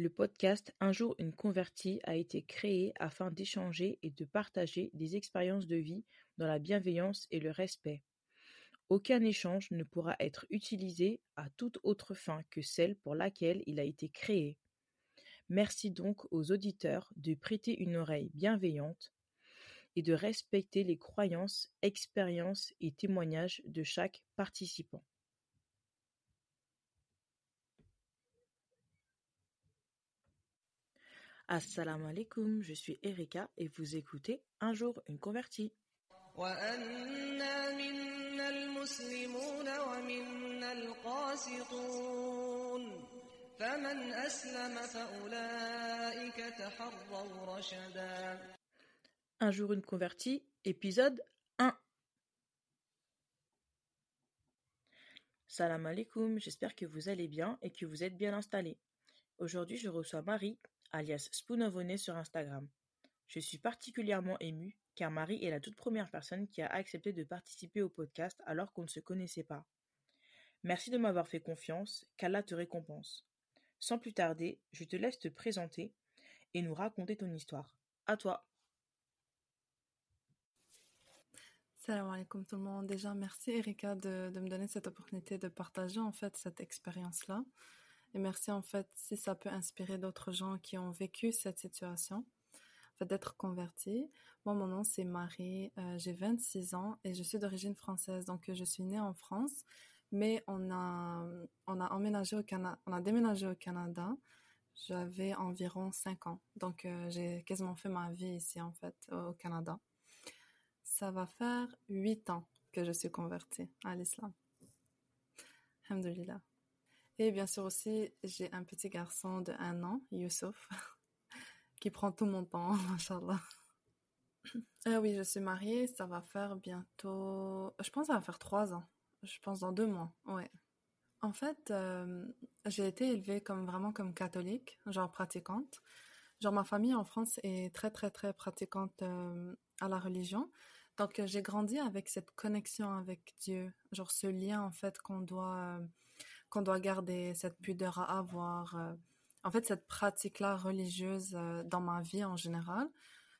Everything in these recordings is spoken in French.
Le podcast Un jour une convertie a été créé afin d'échanger et de partager des expériences de vie dans la bienveillance et le respect. Aucun échange ne pourra être utilisé à toute autre fin que celle pour laquelle il a été créé. Merci donc aux auditeurs de prêter une oreille bienveillante et de respecter les croyances, expériences et témoignages de chaque participant. Assalamu alaikum, je suis Erika et vous écoutez Un jour une convertie. Un jour une convertie, épisode 1. Salam alaikum, j'espère que vous allez bien et que vous êtes bien installés. Aujourd'hui, je reçois Marie, alias Spoonavone sur Instagram. Je suis particulièrement émue car Marie est la toute première personne qui a accepté de participer au podcast alors qu'on ne se connaissait pas. Merci de m'avoir fait confiance, qu'Allah te récompense. Sans plus tarder, je te laisse te présenter et nous raconter ton histoire. À toi. Salam alaikum tout le monde. Déjà, merci Erika de, me donner cette opportunité de partager en fait cette expérience-là. Et merci en fait si ça peut inspirer d'autres gens qui ont vécu cette situation, fait, d'être convertis. Moi, mon nom c'est Marie, euh, j'ai 26 ans et je suis d'origine française. Donc, je suis née en France mais on a, on a déménagé au Canada. J'avais environ 5 ans. Donc, euh, j'ai quasiment fait ma vie ici, en fait, au Canada. Ça va faire 8 ans que je suis convertie à l'islam. Alhamdulillah. Et bien sûr aussi, j'ai un petit garçon de 1 an, Youssouf, qui prend tout mon temps, machallah. Ah oui, je suis mariée, ça va faire bientôt, je pense que ça va faire 3 ans je pense dans deux mois, ouais. En fait, euh, j'ai été élevée comme vraiment comme catholique, genre pratiquante. Genre ma famille en France est très très très pratiquante euh, à la religion. Donc j'ai grandi avec cette connexion avec Dieu, genre ce lien en fait qu'on doit euh, qu'on doit garder, cette pudeur à avoir. en fait cette pratique là religieuse dans ma vie en général.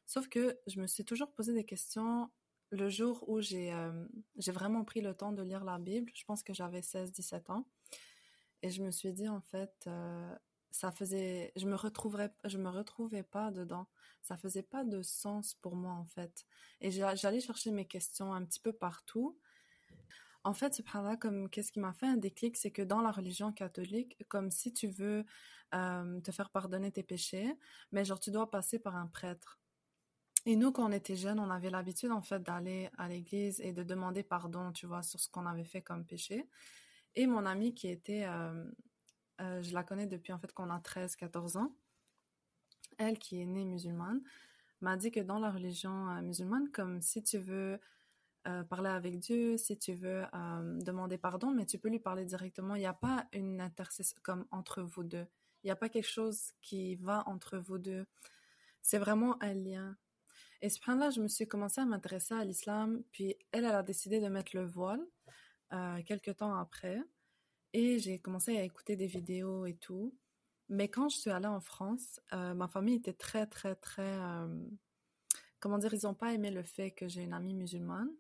Sauf que je me suis toujours posé des questions le jour où j'ai euh, vraiment pris le temps de lire la Bible, je pense que j'avais 16-17 ans, et je me suis dit en fait, euh, ça faisait, je me je me retrouvais pas dedans, ça faisait pas de sens pour moi en fait, et j'allais chercher mes questions un petit peu partout. En fait, subhanallah, comme qu'est-ce qui m'a fait un déclic, c'est que dans la religion catholique, comme si tu veux euh, te faire pardonner tes péchés, mais genre tu dois passer par un prêtre. Et nous, quand on était jeunes, on avait l'habitude en fait d'aller à l'église et de demander pardon, tu vois, sur ce qu'on avait fait comme péché. Et mon amie qui était, euh, euh, je la connais depuis en fait qu'on a 13-14 ans, elle qui est née musulmane, m'a dit que dans la religion musulmane, comme si tu veux parler avec Dieu, si tu veux demander pardon, mais tu peux lui parler directement. Il n'y a pas une intercession comme entre vous deux. Il n'y a pas quelque chose qui va entre vous deux. C'est vraiment un lien. Et ce point-là, je me suis commencé à m'intéresser à l'islam, puis elle, elle a décidé de mettre le voile euh, quelques temps après, et j'ai commencé à écouter des vidéos et tout. Mais quand je suis allée en France, euh, ma famille était très, très, très... Euh, comment dire, ils n'ont pas aimé le fait que j'ai une amie musulmane.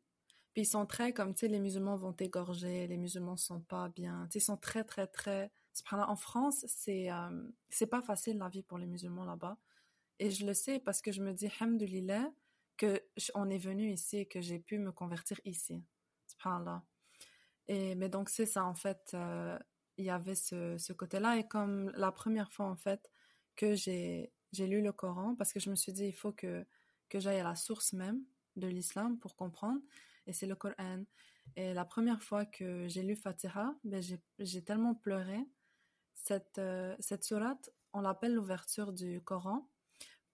Ils sont très comme, tu sais, les musulmans vont t'égorger, les musulmans sont pas bien. Tu sais, ils sont très, très, très... En France, c'est c'est pas facile la vie pour les musulmans là-bas. Et je le sais parce que je me dis, hamdoulilah, que on est venu ici et que j'ai pu me convertir ici. Et, mais donc, c'est ça, en fait, euh, il y avait ce, ce côté-là. Et comme la première fois, en fait, que j'ai lu le Coran, parce que je me suis dit, il faut que, que j'aille à la source même de l'islam pour comprendre. Et c'est le Coran. Et la première fois que j'ai lu Fatiha, ben j'ai, tellement pleuré. Cette, euh, cette sourate, on l'appelle l'ouverture du Coran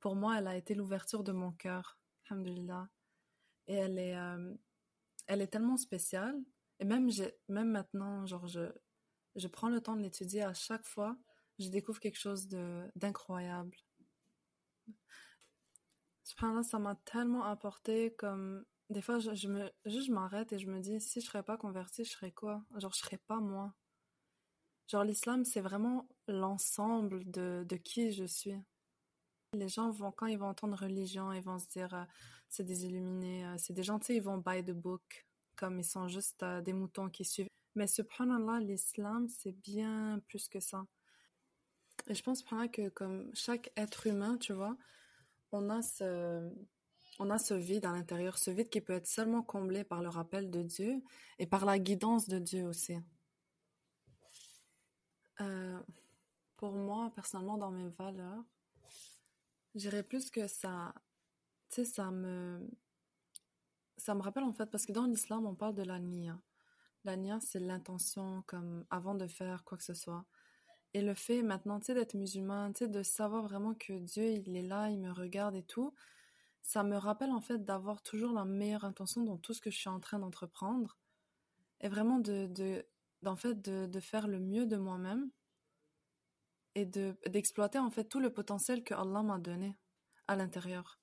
pour moi, elle a été l'ouverture de mon cœur, alhamdulillah. Et elle est, euh, elle est tellement spéciale. Et même, même maintenant, genre, je, je prends le temps de l'étudier à chaque fois, je découvre quelque chose d'incroyable. Subhanallah, ça m'a tellement apporté comme des fois je, je je m'arrête et je me dis si je serais pas convertie je serais quoi? Genre je serais pas moi Genre, l'islam, c'est vraiment l'ensemble de, de qui je suis. Les gens vont, quand ils vont entendre religion, ils vont se dire, euh, c'est des illuminés, euh, c'est des gens, tu sais, ils vont buy the book, comme ils sont juste euh, des moutons qui suivent. Mais subhanallah, l'islam, c'est bien plus que ça. Et je pense, que comme chaque être humain, tu vois, on a ce, on a ce vide à l'intérieur, ce vide qui peut être seulement comblé par le rappel de Dieu et par la guidance de Dieu aussi. Euh, pour moi, personnellement, dans mes valeurs, j'irais plus que ça, tu sais, ça me, ça me rappelle en fait, parce que dans l'islam, on parle de la nia. La c'est l'intention comme avant de faire quoi que ce soit. Et le fait maintenant, tu sais, d'être musulman, tu sais, de savoir vraiment que Dieu, il est là, il me regarde et tout, ça me rappelle en fait d'avoir toujours la meilleure intention dans tout ce que je suis en train d'entreprendre et vraiment de, de d'en fait de, de, faire le mieux de moi-même et de d'exploiter en fait tout le potentiel que Allah m'a donné à l'intérieur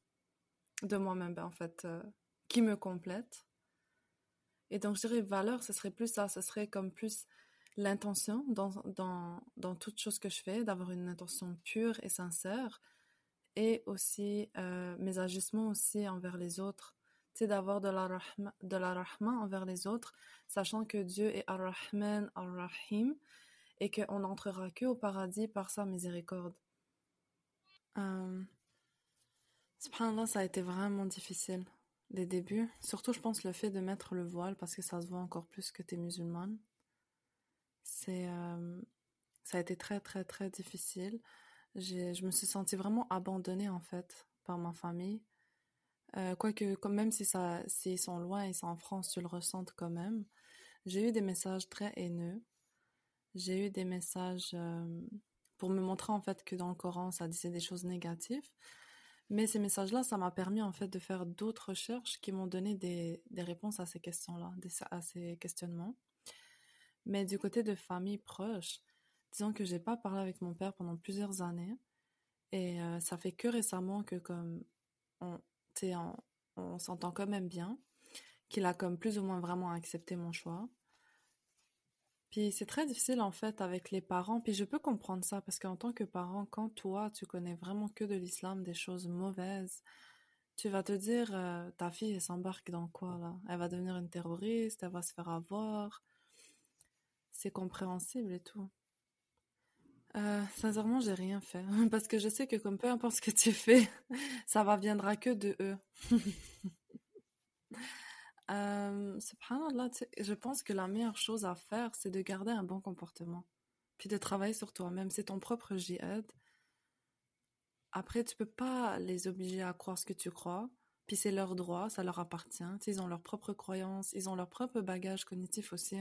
de moi-même ben, en fait euh, qui me complète. Et donc je dirais valeur ce serait plus ça ce serait comme plus l'intention dans, dans, dans toute chose que je fais d'avoir une intention pure et sincère et aussi euh, mes agissements aussi envers les autres. Tu sais, d'avoir de la, rahma, de la rahma envers les autres, sachant que Dieu est Ar-Rahman, Ar-Rahim, et qu'on n'entrera que au paradis par sa miséricorde. Euh, subhanallah, ça a été vraiment difficile, les débuts. Surtout, je pense, le fait de mettre le voile, parce que ça se voit encore plus que t'es musulmane. C'est... Euh, ça a été très, très, très difficile je me suis sentie vraiment abandonnée en fait par ma famille. Euh, quoique, même si s'ils sont loin et sont en France, tu le ressentes quand même. J'ai eu des messages très haineux. J'ai eu des messages euh, pour me montrer en fait que dans le Coran ça disait des choses négatives. Mais ces messages-là, ça m'a permis en fait de faire d'autres recherches qui m'ont donné des, des, réponses à ces questions-là, à ces questionnements. Mais du côté de famille proche, disons que j'ai pas parlé avec mon père pendant plusieurs années et euh, ça fait que récemment que comme on, s'entend quand même bien, qu'il a comme plus ou moins vraiment accepté mon choix. Puis c'est très difficile en fait avec les parents, puis je peux comprendre ça parce qu'en tant que parent, quand toi tu connais vraiment que de l'islam, des choses mauvaises, tu vas te dire euh, ta fille elle s'embarque dans quoi là? Elle va devenir une terroriste, elle va se faire avoir. C'est compréhensible et tout. Euh, sincèrement, j'ai rien fait. Parce que je sais que comme peu importe ce que tu fais, ça va viendra que de eux. euh, subhanallah, je pense que la meilleure chose à faire, c'est de garder un bon comportement. Puis de travailler sur toi-même. C'est ton propre jihad. Après, tu peux pas les obliger à croire ce que tu crois. Puis c'est leur droit, ça leur appartient. ils ont leurs propres croyances, ils ont leur propre bagage cognitif aussi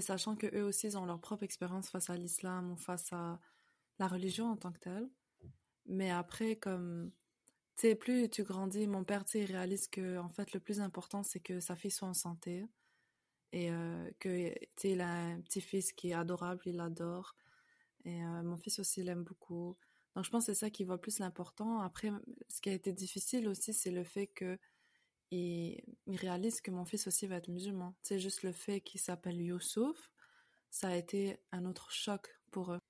sachant que eux aussi ils ont leur propre expérience face à l'islam ou face à la religion en tant que telle. Mais après, comme tu sais, plus tu grandis, mon père, tu sais, réalise que en fait le plus important c'est que sa fille soit en santé et euh, que tu sais, il a un petit fils qui est adorable, il l'adore et euh, mon fils aussi l'aime beaucoup. Donc je pense que c'est ça qui voit plus l'important. Après, ce qui a été difficile aussi, c'est le fait que et ils réalisent que mon fils aussi va être musulman. C'est juste le fait qu'il s'appelle Youssouf, ça a été un autre choc pour eux.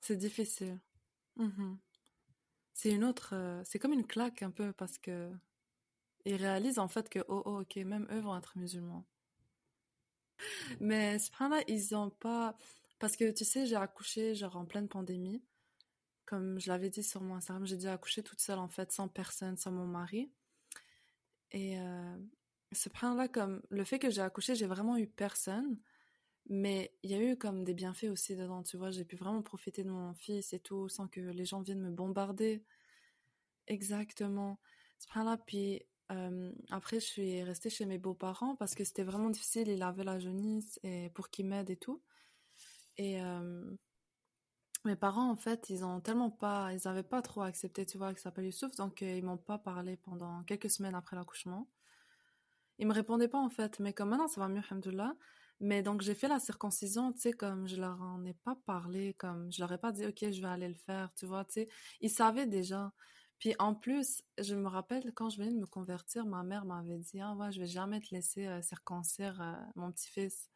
C'est difficile. Mhm. C'est une autre, euh, c'est comme une claque un peu parce que ils réalisent en fait que oh, oh ok même eux vont être musulmans. Mais là ils ont pas parce que tu sais j'ai accouché genre en pleine pandémie comme je l'avais dit sur mon Instagram j'ai dû accoucher toute seule en fait sans personne sans mon mari et euh, ce là comme le fait que j'ai accouché, j'ai vraiment eu personne. Mais il y a eu comme des bienfaits aussi dedans, tu vois. J'ai pu vraiment profiter de mon fils et tout sans que les gens viennent me bombarder. Exactement. là puis euh, après, je suis restée chez mes beaux-parents parce que c'était vraiment difficile. Ils avaient la jaunisse et pour qu'ils m'aident et tout. Et euh, mes parents, en fait, ils ont tellement pas, ils avaient pas trop accepté, tu vois, ça s'appelle Youssouf, donc euh, ils m'ont pas parlé pendant quelques semaines après l'accouchement. Ils me répondaient pas, en fait, mais comme maintenant ça va mieux, alhamdoulilah. Mais donc j'ai fait la circoncision, tu sais, comme je leur en ai pas parlé, comme je leur ai pas dit, ok, je vais aller le faire, tu vois, tu sais. Ils savaient déjà. Puis en plus, je me rappelle quand je venais de me convertir, ma mère m'avait dit, ah ouais, je vais jamais te laisser euh, circoncire euh, mon petit-fils.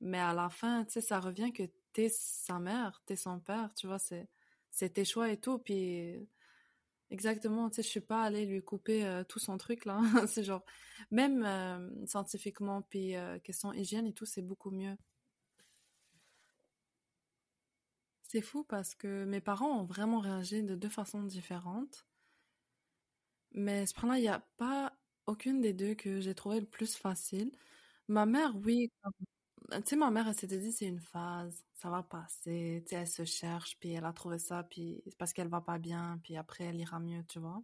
Mais à la fin, tu sais, ça revient que t'es sa mère, t'es son père, tu vois, c'est, c'est tes choix et tout. Puis, exactement, tu sais, je suis pas allée lui couper euh, tout son truc, là. c'est genre, même euh, scientifiquement, puis euh, question hygiène et tout, c'est beaucoup mieux. C'est fou parce que mes parents ont vraiment réagi de deux façons différentes. Mais cependant, il n'y a pas aucune des deux que j'ai trouvé le plus facile. Ma mère, oui, tu sais, ma mère, elle s'était dit, c'est une phase, ça va passer, tu sais, elle se cherche, puis elle a trouvé ça, puis c'est parce qu'elle va pas bien, puis après, elle ira mieux, tu vois.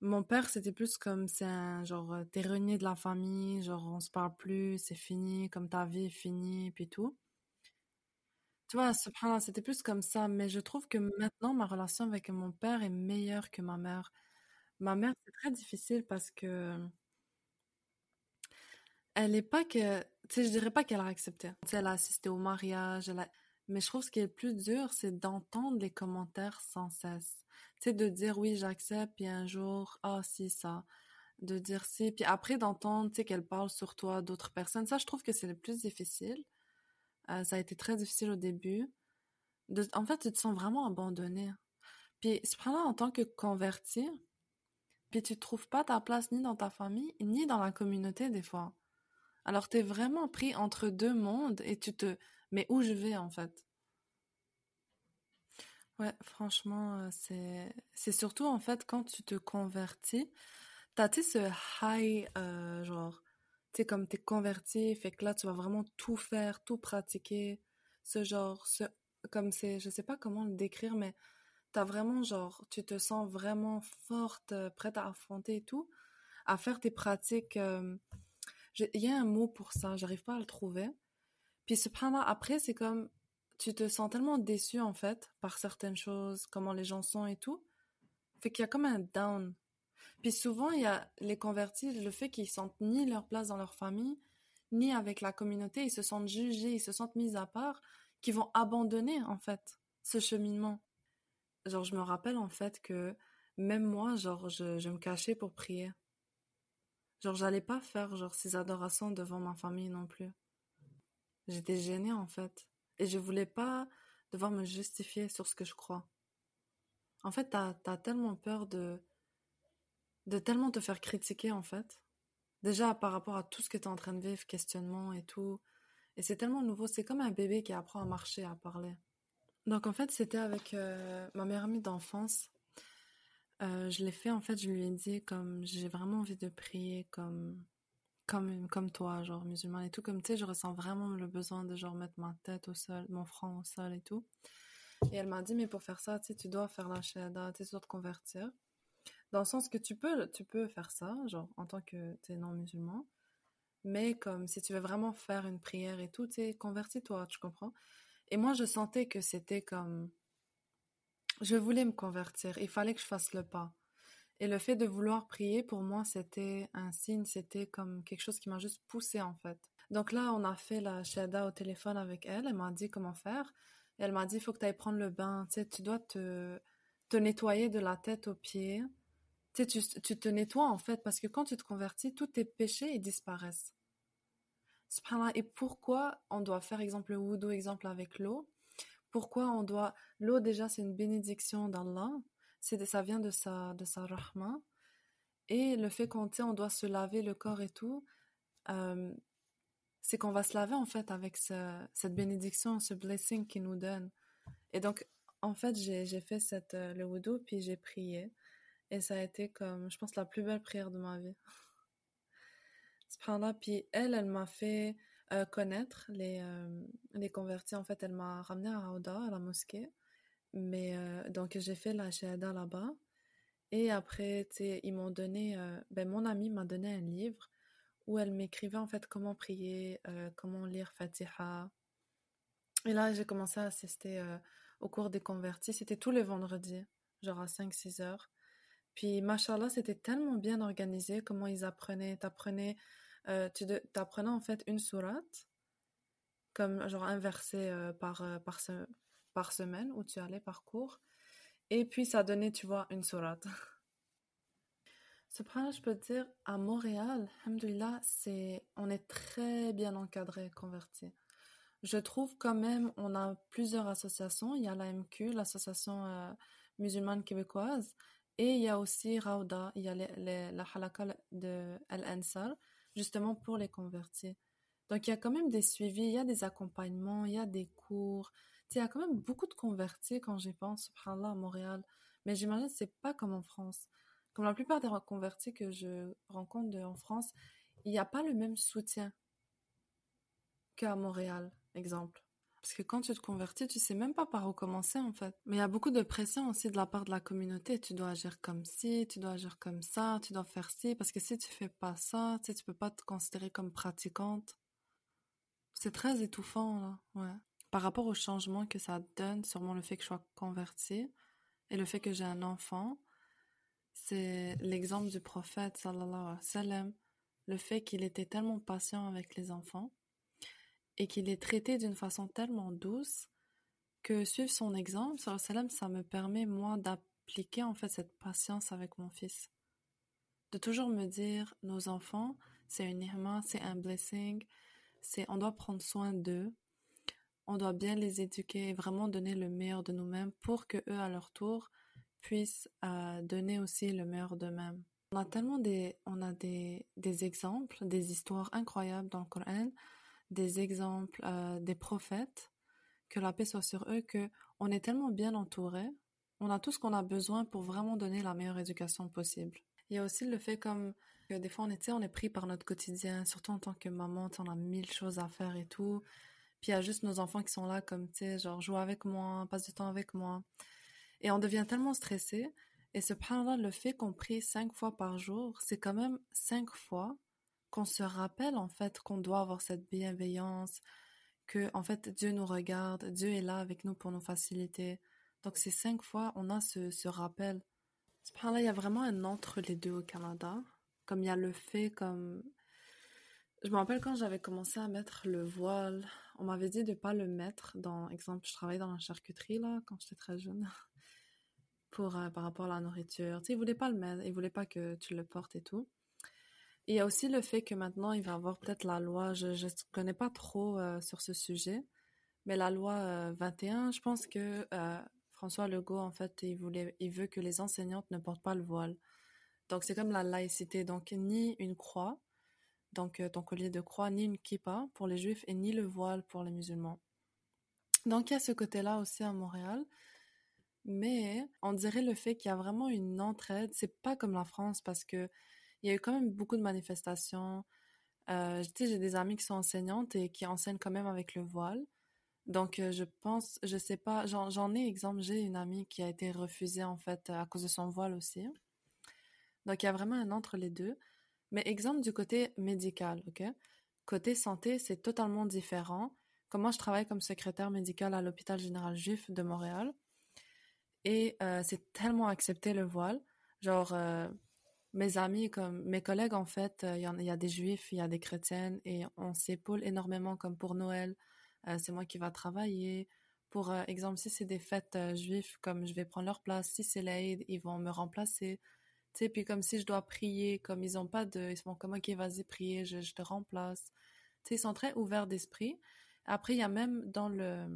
Mon père, c'était plus comme, c'est un, genre, t'es renié de la famille, genre, on se parle plus, c'est fini, comme ta vie est finie, puis tout. Tu vois, c'était plus comme ça, mais je trouve que maintenant, ma relation avec mon père est meilleure que ma mère. Ma mère, c'est très difficile parce que elle est pas que, tu sais, je dirais pas qu'elle a accepté. Tu elle a assisté au mariage, mais je trouve ce qui est le plus dur, c'est d'entendre les commentaires sans cesse. Tu sais, de dire oui, j'accepte, puis un jour, ah, si, ça. De dire si, puis après d'entendre, tu sais, qu'elle parle sur toi d'autres personnes. Ça, je trouve que c'est le plus difficile. Euh, ça a été très difficile au début. En fait, tu te sens vraiment abandonné. Puis, cependant, en tant que converti, puis tu trouves pas ta place ni dans ta famille, ni dans la communauté des fois. Alors, tu es vraiment pris entre deux mondes et tu te... Mais où je vais, en fait? Ouais, franchement, euh, c'est... C'est surtout, en fait, quand tu te convertis, t'as, tu ce high, euh, genre... Tu sais, comme t'es converti, fait que là, tu vas vraiment tout faire, tout pratiquer. Ce genre, ce... Comme c'est... Je sais pas comment le décrire, mais t'as vraiment, genre... Tu te sens vraiment forte, euh, prête à affronter et tout, à faire tes pratiques... Il y a un mot pour ça, j'arrive pas à le trouver. Puis cependant, après, c'est comme tu te sens tellement déçu en fait par certaines choses, comment les gens sont et tout. Fait qu'il y a comme un down. Puis souvent, il y a les convertis, le fait qu'ils sentent ni leur place dans leur famille, ni avec la communauté, ils se sentent jugés, ils se sentent mis à part, qui vont abandonner en fait ce cheminement. Genre, je me rappelle en fait que même moi, genre, je me cachais pour prier. Genre, j'allais pas faire genre ces adorations devant ma famille non plus. J'étais gênée en fait. Et je voulais pas devoir me justifier sur ce que je crois. En fait, t'as as tellement peur de de tellement te faire critiquer en fait. Déjà par rapport à tout ce que t'es en train de vivre, questionnement et tout. Et c'est tellement nouveau, c'est comme un bébé qui apprend à marcher, à parler. Donc en fait, c'était avec euh, ma meilleure amie d'enfance euh, je l'ai fait, en fait, je lui ai dit comme j'ai vraiment envie de prier comme comme comme toi, genre musulman et tout comme tu sais, je ressens vraiment le besoin de genre mettre ma tête au sol, mon front au sol et tout. Et elle m'a dit mais pour faire ça, tu dois faire la shahada, tu dois te convertir. Dans le sens que tu peux tu peux faire ça, genre en tant que tu es non musulman. Mais comme si tu veux vraiment faire une prière et tout, tu sais, convertis-toi, tu comprends? Et moi, je sentais que c'était comme je voulais me convertir, il fallait que je fasse le pas. Et le fait de vouloir prier, pour moi, c'était un signe, c'était comme quelque chose qui m'a juste poussé en fait. Donc là, on a fait la shada au téléphone avec elle, elle m'a dit comment faire. Elle m'a dit, il faut que tu ailles prendre le bain, tu sais, tu dois te, te nettoyer de la tête aux pieds. Tu, sais, tu te nettoies en fait, parce que quand tu te convertis, tous tes péchés, ils disparaissent. Et pourquoi on doit faire exemple le wudu, exemple avec l'eau? Pourquoi on doit... L'eau, déjà, c'est une bénédiction d'Allah. C'est ça vient de sa, de sa rahma. Et le fait qu'on on doit se laver le corps et tout, euh, c'est qu'on va se laver en fait avec cette bénédiction, ce blessing qu'il nous donne. Et donc, en fait, j'ai fait euh, le wudu, puis j'ai prié. Et ça a été comme, je pense, la plus belle prière de ma vie. Cependant, puis elle, elle m'a fait euh, connaître les, euh, les convertis. En fait, elle m'a ramené à Raouda, à la mosquée. Mais euh, donc, j'ai fait la shahada là-bas. Et après, ils m'ont donné, ben, mon amie m'a donné un livre où elle m'écrivait en fait comment prier, comment lire Fatiha. Et là, j'ai commencé à assister au cours des convertis. C'était tous les vendredis, genre à 5-6 heures. Puis, machallah, c'était tellement bien organisé, comment ils apprenaient. T'apprenais euh, tu apprenais en fait une sourate, comme genre un verset euh, par, euh, par, par semaine où tu allais par cours. Et puis ça donnait, tu vois, une sourate. Cependant, je peux te dire, à Montréal, alhamdoulilah, c'est, on est très bien encadré, converti. Je trouve quand même, on a plusieurs associations. Il y a l'AMQ, l'association musulmane québécoise, et il y a aussi Rauda, il y a la halakha de Al-Ansar, justement pour les convertis. Donc il y a quand même des suivis, il y a des accompagnements, il y a des cours. il y a quand même beaucoup de convertis quand j'y pense, subhanallah, à Montréal. Mais j'imagine que c'est pas comme en France. Comme la plupart des convertis que je rencontre en France, il n'y a pas le même soutien qu'à Montréal, exemple. Parce que quand tu te convertis, tu sais même pas par où commencer en fait. Mais il y a beaucoup de pression aussi de la part de la communauté. Tu dois agir comme ci, tu dois agir comme ça, tu dois faire ci. Parce que si tu fais pas ça, tu sais, tu peux pas te considérer comme pratiquante. C'est très étouffant là, ouais. Par rapport au changement que ça donne, sûrement le fait que je sois convertie et le fait que j'ai un enfant, c'est l'exemple du prophète sallallahu alayhi wa sallam, le fait qu'il était tellement patient avec les enfants et qu'il est traité d'une façon tellement douce que suivre son exemple, ça me permet moi d'appliquer en fait cette patience avec mon fils. De toujours me dire, nos enfants, c'est une ihma, c'est un blessing, c'est on doit prendre soin d'eux, on doit bien les éduquer et vraiment donner le meilleur de nous-mêmes pour que eux à leur tour puissent euh, donner aussi le meilleur d'eux-mêmes. On a tellement des, on a des, des exemples, des histoires incroyables dans le Coran des exemples euh, des prophètes, que la paix soit sur eux, que on est tellement bien entouré, on a tout ce qu'on a besoin pour vraiment donner la meilleure éducation possible. Il y a aussi le fait comme que des fois on est, on est pris par notre quotidien, surtout en tant que maman, on a mille choses à faire et tout. Puis il y a juste nos enfants qui sont là comme, tu sais, genre, joue avec moi, passe du temps avec moi. Et on devient tellement stressé. Et là le fait qu'on prie cinq fois par jour, c'est quand même cinq fois qu'on se rappelle en fait qu'on doit avoir cette bienveillance, que en fait Dieu nous regarde, Dieu est là avec nous pour nous faciliter. Donc ces cinq fois, on a ce, ce rappel. là il y a vraiment un entre les deux au Canada. Comme il y a le fait comme... Je me rappelle quand j'avais commencé à mettre le voile, on m'avait dit de pas le mettre dans... Exemple, je travaillais dans la charcuterie là, quand j'étais très jeune. Pour, euh, par rapport à la nourriture. Tu sais, ils voulaient pas le mettre, ils voulaient pas que tu le portes et tout. Il y a aussi le fait que maintenant, il va y avoir peut-être la loi, je ne connais pas trop euh, sur ce sujet, mais la loi 21, euh, je pense que euh, François Legault, en fait, il, il veut que les enseignantes ne portent pas le voile. Donc, c'est comme la laïcité. Donc, ni une croix, donc ton collier de croix, ni une kippa pour les juifs et ni le voile pour les musulmans. Donc, il y a ce côté-là aussi à Montréal. Mais on dirait le fait qu'il y a vraiment une entraide. C'est pas comme la France parce que il y a eu quand même beaucoup de manifestations. Euh, j'ai des amis qui sont enseignantes et qui enseignent quand même avec le voile. Donc, euh, je pense, je sais pas, j'en ai exemple, j'ai une amie qui a été refusée en fait à cause de son voile aussi. Donc, il y a vraiment un entre les deux. Mais exemple du côté médical, ok? Côté santé, c'est totalement différent. Comme moi, je travaille comme secrétaire médical à l'hôpital général juif de Montréal. Et euh, c'est tellement accepté le voile. Genre, mes amis, comme mes collègues, en fait, euh, il y, a des juifs, il y a des chrétiennes, et on s'épaule énormément, comme pour Noël, euh, c'est moi qui va travailler. Pour euh, exemple, si c'est des fêtes juives, comme je vais prendre leur place, si c'est l'Aïd, ils vont me remplacer. Tu sais, puis comme si je dois prier, comme ils ont pas de... Ils sont comme, ok, vas-y, prier, je, je, te remplace. Tu sais, ils sont très ouverts d'esprit. Après, il y a même dans le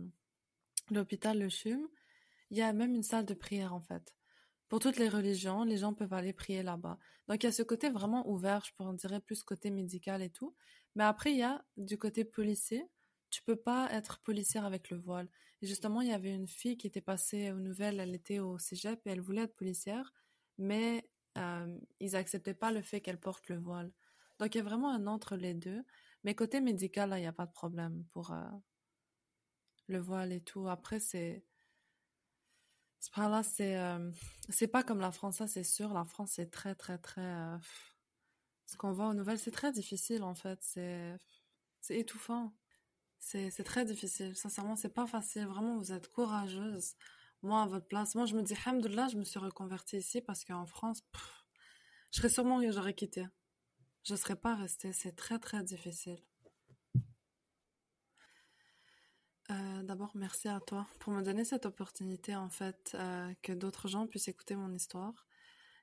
l'hôpital Le Chum, il y a même une salle de prière, en fait pour toutes les religions, les gens peuvent aller prier là-bas. Donc il y a ce côté vraiment ouvert, je pourrais dire plus côté médical et tout. Mais après il y a du côté policier. Tu peux pas être policière avec le voile. Et justement, il y avait une fille qui était passée aux nouvelles, elle était au cégep et elle voulait être policière, mais euh, ils acceptaient pas le fait qu'elle porte le voile. Donc il y a vraiment un entre les deux. Mais côté médical, là, il n'y a pas de problème pour euh, le voile et tout. Après, c'est ce là c'est euh, c'est pas comme la France, ça c'est sûr. La France, c'est très, très, très. Euh, ce qu'on voit aux nouvelles, c'est très difficile en fait. C'est c'est étouffant. C'est c'est très difficile. Sincèrement, c'est pas facile. Vraiment, vous êtes courageuse. Moi, à votre place, moi, je me dis, Alhamdoulilah, je me suis reconvertie ici parce qu'en France, je serais sûrement, j'aurais quitté. Je serais pas restée. C'est très, très difficile. Euh, d'abord, merci à toi pour me donner cette opportunité, en fait, euh, que d'autres gens puissent écouter mon histoire.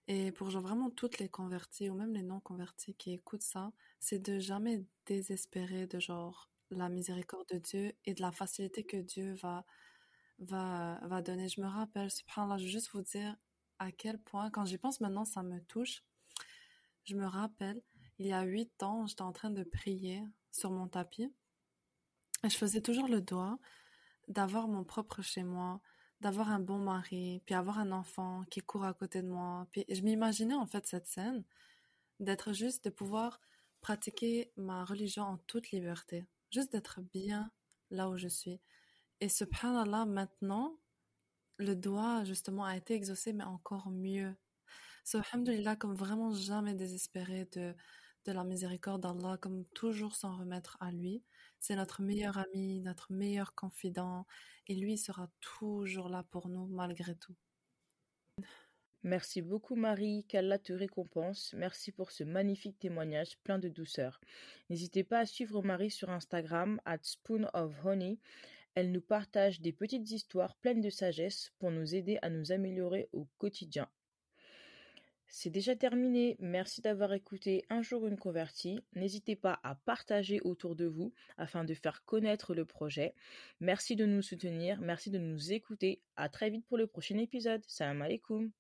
Et pour genre vraiment toutes les convertis ou même les non convertis qui écoutent ça, c'est de jamais désespérer de genre la miséricorde de Dieu et de la facilité que Dieu va va va donner. Je me rappelle, subhanallah, je veux juste vous dire à quel point quand j'y pense maintenant, ça me touche. Je me rappelle, il y a huit ans, j'étais en train de prier sur mon tapis. Et je faisais toujours le doigt d'avoir mon propre chez moi, d'avoir un bon mari, puis avoir un enfant qui court à côté de moi. Puis je m'imaginais en fait cette scène, d'être juste, de pouvoir pratiquer ma religion en toute liberté, juste d'être bien là où je suis. Et subhanallah, maintenant, le doigt justement a été exaucé, mais encore mieux. Subhanallah, comme vraiment jamais désespéré de, de la miséricorde d'Allah, comme toujours s'en remettre à lui. C'est notre meilleur ami, notre meilleur confident, et lui sera toujours là pour nous malgré tout. Merci beaucoup Marie, qu'Allah te récompense. Merci pour ce magnifique témoignage plein de douceur. N'hésitez pas à suivre Marie sur Instagram at Spoon Honey. Elle nous partage des petites histoires pleines de sagesse pour nous aider à nous améliorer au quotidien. C'est déjà terminé. Merci d'avoir écouté Un jour une convertie. N'hésitez pas à partager autour de vous afin de faire connaître le projet. Merci de nous soutenir. Merci de nous écouter. À très vite pour le prochain épisode. Salam alaikum.